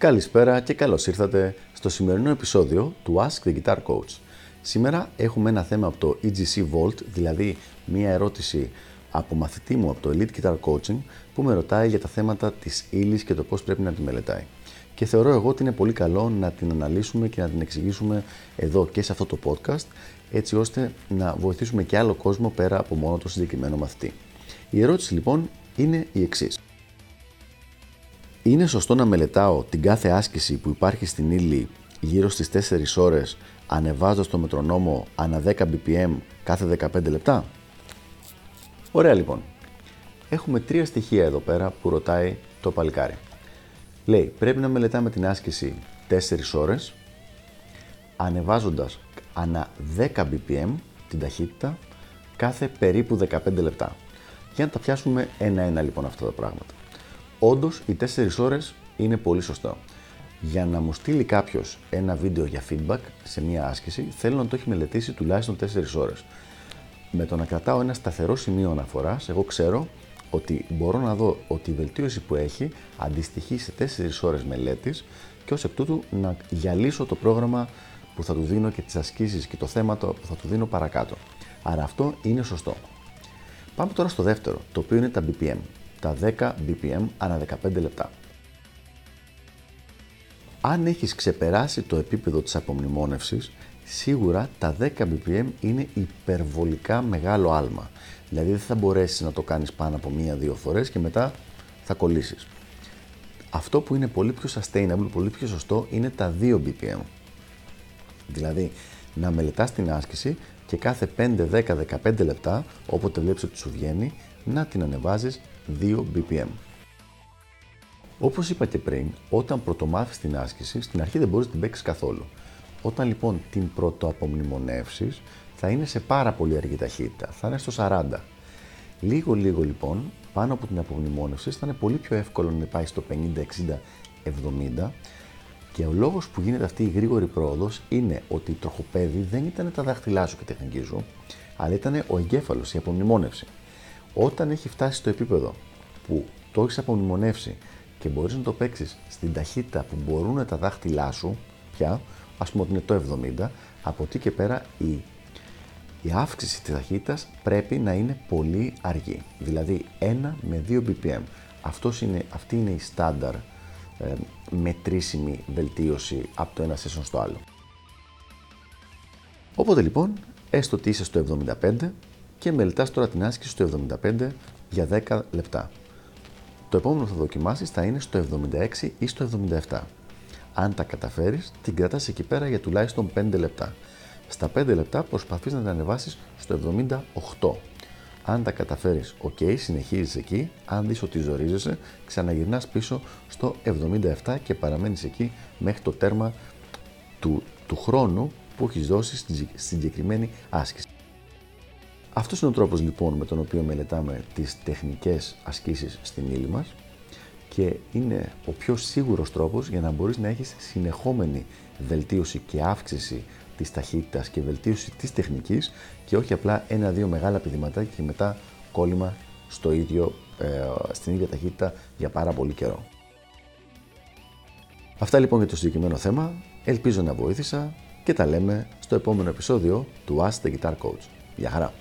Καλησπέρα και καλώς ήρθατε στο σημερινό επεισόδιο του Ask the Guitar Coach. Σήμερα έχουμε ένα θέμα από το EGC Vault, δηλαδή μία ερώτηση από μαθητή μου από το Elite Guitar Coaching που με ρωτάει για τα θέματα της ύλης και το πώς πρέπει να τη μελετάει. Και θεωρώ εγώ ότι είναι πολύ καλό να την αναλύσουμε και να την εξηγήσουμε εδώ και σε αυτό το podcast έτσι ώστε να βοηθήσουμε και άλλο κόσμο πέρα από μόνο το συγκεκριμένο μαθητή. Η ερώτηση λοιπόν είναι η εξής. Είναι σωστό να μελετάω την κάθε άσκηση που υπάρχει στην ύλη γύρω στις 4 ώρες ανεβάζοντας το μετρονόμο ανά 10 bpm κάθε 15 λεπτά; Ωραία λοιπόν. Έχουμε τρία στοιχεία εδώ πέρα που ρωτάει το παλικάρι. Λέει πρέπει να μελετάμε την άσκηση 4 ώρες ανεβάζοντας ανά 10 bpm την ταχύτητα κάθε περίπου 15 λεπτά. Για να τα πιάσουμε ένα-ένα λοιπόν αυτά τα πράγματα. Όντως, οι 4 ώρες είναι πολύ σωστό. Για να μου στείλει κάποιος ένα βίντεο για feedback σε μία άσκηση, θέλω να το έχει μελετήσει τουλάχιστον 4 ώρες. Με το να κρατάω ένα σταθερό σημείο αναφοράς, εγώ ξέρω ότι μπορώ να δω ότι η βελτίωση που έχει αντιστοιχεί σε 4 ώρες μελέτης και ως εκ τούτου να γυαλίσω το πρόγραμμα που θα του δίνω και τις ασκήσεις και το θέμα που θα του δίνω παρακάτω. Άρα αυτό είναι σωστό. Πάμε τώρα στο δεύτερο, το οποίο είναι τα BPM τα 10 BPM ανά 15 λεπτά. Αν έχεις ξεπεράσει το επίπεδο της απομνημόνευσης, σίγουρα τα 10 BPM είναι υπερβολικά μεγάλο άλμα. Δηλαδή δεν θα μπορέσεις να το κάνεις πάνω από μία-δύο φορές και μετά θα κολλήσεις. Αυτό που είναι πολύ πιο sustainable, πολύ πιο σωστό είναι τα 2 BPM. Δηλαδή να μελετάς την άσκηση και κάθε 5, 10, 15 λεπτά, όποτε βλέπεις ότι σου βγαίνει, να την ανεβάζεις 2 BPM. Όπως είπα και πριν, όταν πρωτομάθεις την άσκηση, στην αρχή δεν μπορείς να την παίξεις καθόλου. Όταν λοιπόν την πρωτοαπομνημονεύσεις, θα είναι σε πάρα πολύ αργή ταχύτητα, θα είναι στο 40. Λίγο λίγο λοιπόν, πάνω από την απομνημόνευση, θα είναι πολύ πιο εύκολο να πάει στο 50, 60, 70 και ο λόγος που γίνεται αυτή η γρήγορη πρόοδος είναι ότι η τροχοπέδη δεν ήταν τα δάχτυλά σου και τεχνική σου, αλλά ήταν ο εγκέφαλος, η απομνημόνευση. Όταν έχει φτάσει στο επίπεδο που το έχεις απομνημονεύσει και μπορείς να το παίξεις στην ταχύτητα που μπορούν τα δάχτυλά σου, πια, ας πούμε ότι είναι το 70, από εκεί και πέρα η, η αύξηση της ταχύτητας πρέπει να είναι πολύ αργή. Δηλαδή 1 με 2 BPM. Αυτός είναι, αυτή είναι η στάνταρ ε, μετρήσιμη βελτίωση από το ένα session στο άλλο. Οπότε λοιπόν, έστω ότι είσαι στο 75, και μελετάς τώρα την άσκηση στο 75 για 10 λεπτά. Το επόμενο που θα δοκιμάσεις θα είναι στο 76 ή στο 77. Αν τα καταφέρεις, την κρατάς εκεί πέρα για τουλάχιστον 5 λεπτά. Στα 5 λεπτά προσπαθείς να την ανεβάσεις στο 78. Αν τα καταφέρεις, ok, συνεχίζεις εκεί. Αν δεις ότι ζορίζεσαι, ξαναγυρνάς πίσω στο 77 και παραμένεις εκεί μέχρι το τέρμα του, του χρόνου που έχεις δώσει στην συγκεκριμένη άσκηση. Αυτός είναι ο τρόπος λοιπόν με τον οποίο μελετάμε τις τεχνικές ασκήσεις στην ύλη μας και είναι ο πιο σίγουρος τρόπος για να μπορείς να έχεις συνεχόμενη βελτίωση και αύξηση της ταχύτητας και βελτίωση της τεχνικής και όχι απλά ένα-δύο μεγάλα πηδηματάκια και μετά κόλλημα στο ίδιο, ε, στην ίδια ταχύτητα για πάρα πολύ καιρό. Αυτά λοιπόν για το συγκεκριμένο θέμα. Ελπίζω να βοήθησα και τα λέμε στο επόμενο επεισόδιο του Ask the Guitar Coach. Γεια χαρά!